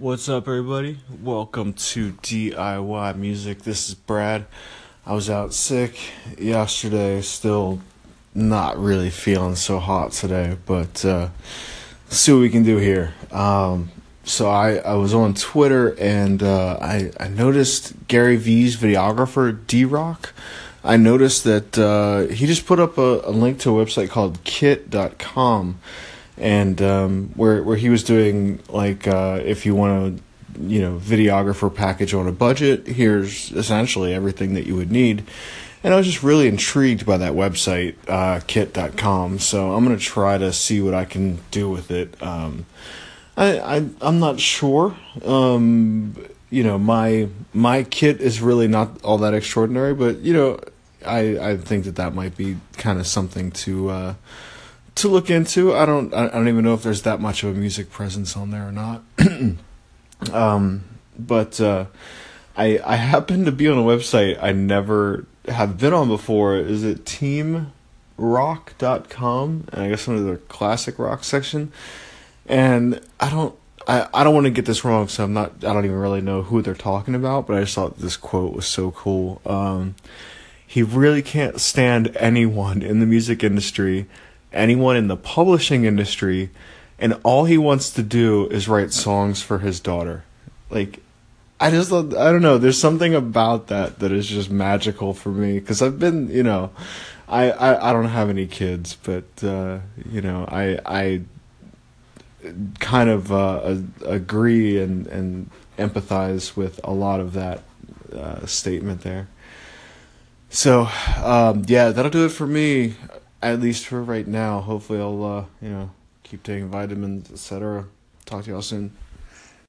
What's up, everybody? Welcome to DIY Music. This is Brad. I was out sick yesterday, still not really feeling so hot today, but uh, see what we can do here. Um, so I, I was on Twitter and uh, I, I noticed Gary Vee's videographer, D Rock. I noticed that uh, he just put up a, a link to a website called kit.com and um, where where he was doing like uh, if you want to you know videographer package on a budget here's essentially everything that you would need. And i was just really intrigued by that website uh, kit.com so i'm going to try to see what i can do with it. Um, I, I i'm not sure. Um, you know my my kit is really not all that extraordinary but you know i i think that that might be kind of something to uh, to look into. I don't I don't even know if there's that much of a music presence on there or not. um, but uh, I I happen to be on a website I never have been on before. Is it teamrock.com? And I guess under the classic rock section. And I don't I, I don't want to get this wrong, so I'm not I don't even really know who they're talking about, but I just thought this quote was so cool. Um, he really can't stand anyone in the music industry anyone in the publishing industry, and all he wants to do is write songs for his daughter. Like, I just, I don't know. There's something about that that is just magical for me because I've been, you know, I, I, I don't have any kids, but uh, you know, I, I kind of uh, agree and and empathize with a lot of that uh, statement there. So, um, yeah, that'll do it for me at least for right now. Hopefully, I'll uh, you know keep taking vitamins, etc. Talk to y'all soon.